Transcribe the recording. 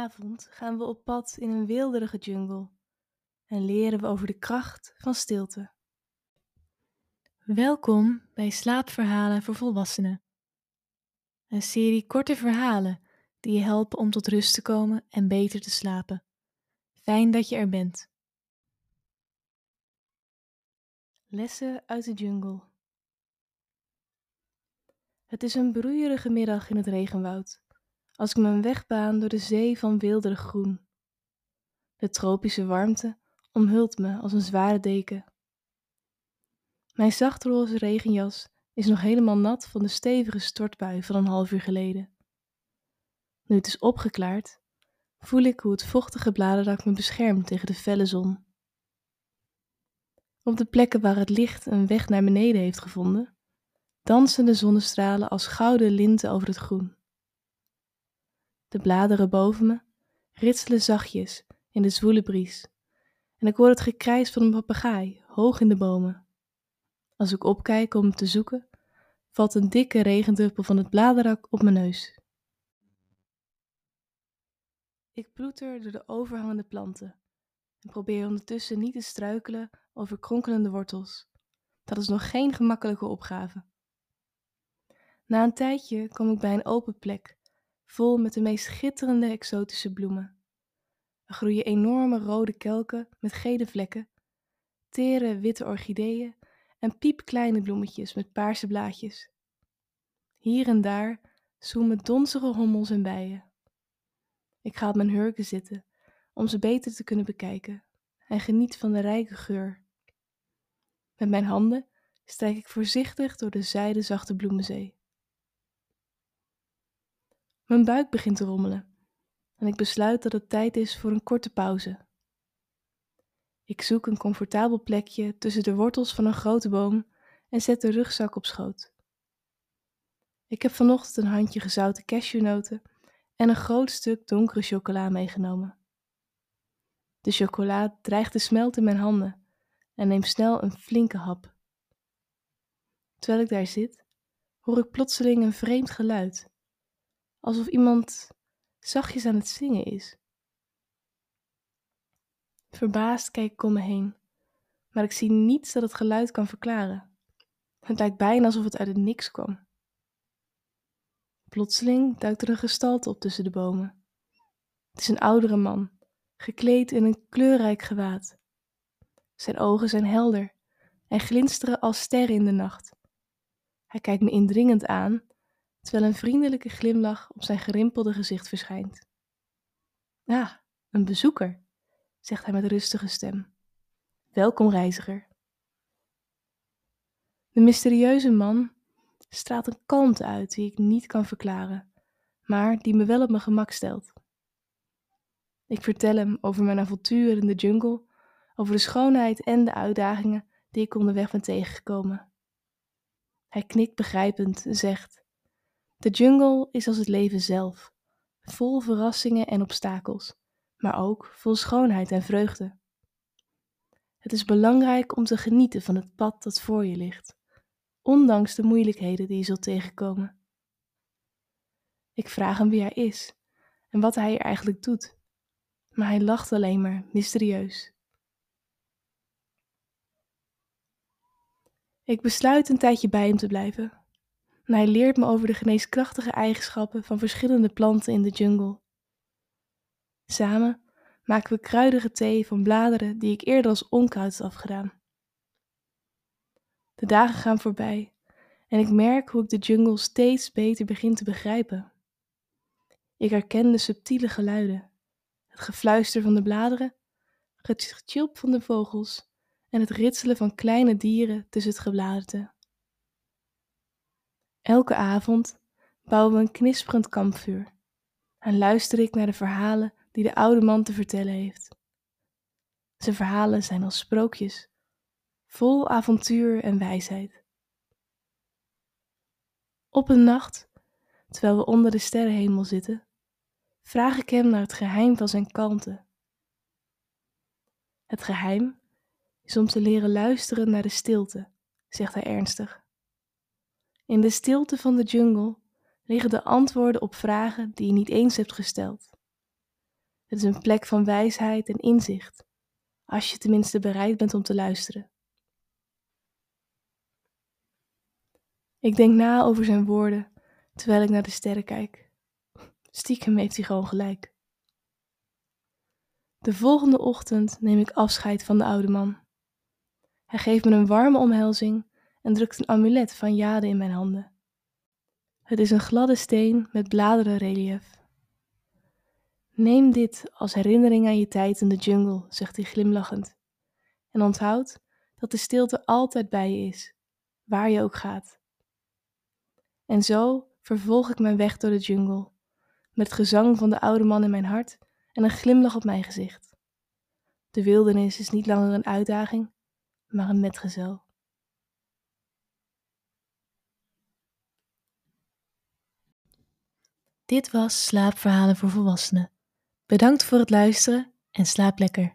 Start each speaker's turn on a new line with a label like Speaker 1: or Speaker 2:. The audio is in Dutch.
Speaker 1: Vanavond gaan we op pad in een weelderige jungle en leren we over de kracht van stilte. Welkom bij Slaapverhalen voor Volwassenen. Een serie korte verhalen die je helpen om tot rust te komen en beter te slapen. Fijn dat je er bent. Lessen uit de jungle. Het is een broeierige middag in het regenwoud als ik mijn weg baan door de zee van weelderig groen. De tropische warmte omhult me als een zware deken. Mijn zachtroze regenjas is nog helemaal nat van de stevige stortbui van een half uur geleden. Nu het is opgeklaard, voel ik hoe het vochtige bladerdak me beschermt tegen de felle zon. Op de plekken waar het licht een weg naar beneden heeft gevonden, dansen de zonnestralen als gouden linten over het groen. De bladeren boven me ritselen zachtjes in de zwoele bries en ik hoor het gekrijs van een papegaai hoog in de bomen. Als ik opkijk om te zoeken, valt een dikke regendruppel van het bladerdak op mijn neus. Ik ploeter door de overhangende planten en probeer ondertussen niet te struikelen over kronkelende wortels. Dat is nog geen gemakkelijke opgave. Na een tijdje kom ik bij een open plek vol met de meest schitterende exotische bloemen. Er groeien enorme rode kelken met gele vlekken, tere witte orchideeën en piepkleine bloemetjes met paarse blaadjes. Hier en daar zoemen donzige hommels en bijen. Ik ga op mijn hurken zitten om ze beter te kunnen bekijken en geniet van de rijke geur. Met mijn handen strijk ik voorzichtig door de zijdezachte bloemenzee. Mijn buik begint te rommelen en ik besluit dat het tijd is voor een korte pauze. Ik zoek een comfortabel plekje tussen de wortels van een grote boom en zet de rugzak op schoot. Ik heb vanochtend een handje gezouten cashewnoten en een groot stuk donkere chocola meegenomen. De chocola dreigt te smelten in mijn handen en neem snel een flinke hap. Terwijl ik daar zit, hoor ik plotseling een vreemd geluid alsof iemand zachtjes aan het zingen is. Verbaasd kijk ik om me heen, maar ik zie niets dat het geluid kan verklaren. Het lijkt bijna alsof het uit het niks kwam. Plotseling duikt er een gestalte op tussen de bomen. Het is een oudere man, gekleed in een kleurrijk gewaad. Zijn ogen zijn helder en glinsteren als sterren in de nacht. Hij kijkt me indringend aan terwijl een vriendelijke glimlach op zijn gerimpelde gezicht verschijnt. Ah, een bezoeker, zegt hij met rustige stem. Welkom, reiziger. De mysterieuze man straalt een kalmte uit die ik niet kan verklaren, maar die me wel op mijn gemak stelt. Ik vertel hem over mijn avontuur in de jungle, over de schoonheid en de uitdagingen die ik onderweg ben tegengekomen. Hij knikt begrijpend en zegt: de jungle is als het leven zelf, vol verrassingen en obstakels, maar ook vol schoonheid en vreugde. Het is belangrijk om te genieten van het pad dat voor je ligt, ondanks de moeilijkheden die je zult tegenkomen. Ik vraag hem wie hij is en wat hij er eigenlijk doet, maar hij lacht alleen maar mysterieus. Ik besluit een tijdje bij hem te blijven en hij leert me over de geneeskrachtige eigenschappen van verschillende planten in de jungle. Samen maken we kruidige thee van bladeren die ik eerder als onkruid had afgedaan. De dagen gaan voorbij en ik merk hoe ik de jungle steeds beter begin te begrijpen. Ik herken de subtiele geluiden, het gefluister van de bladeren, het getjilp van de vogels en het ritselen van kleine dieren tussen het gebladerte. Elke avond bouwen we een knisperend kampvuur en luister ik naar de verhalen die de oude man te vertellen heeft. Zijn verhalen zijn als sprookjes, vol avontuur en wijsheid. Op een nacht, terwijl we onder de sterrenhemel zitten, vraag ik hem naar het geheim van zijn kalmte. Het geheim is om te leren luisteren naar de stilte, zegt hij ernstig. In de stilte van de jungle liggen de antwoorden op vragen die je niet eens hebt gesteld. Het is een plek van wijsheid en inzicht, als je tenminste bereid bent om te luisteren. Ik denk na over zijn woorden terwijl ik naar de sterren kijk. Stiekem heeft hij gewoon gelijk. De volgende ochtend neem ik afscheid van de oude man. Hij geeft me een warme omhelzing en drukt een amulet van jade in mijn handen. Het is een gladde steen met bladerenrelief. Neem dit als herinnering aan je tijd in de jungle, zegt hij glimlachend. En onthoud dat de stilte altijd bij je is, waar je ook gaat. En zo vervolg ik mijn weg door de jungle, met het gezang van de oude man in mijn hart en een glimlach op mijn gezicht. De wildernis is niet langer een uitdaging, maar een metgezel. Dit was Slaapverhalen voor Volwassenen. Bedankt voor het luisteren en slaap lekker.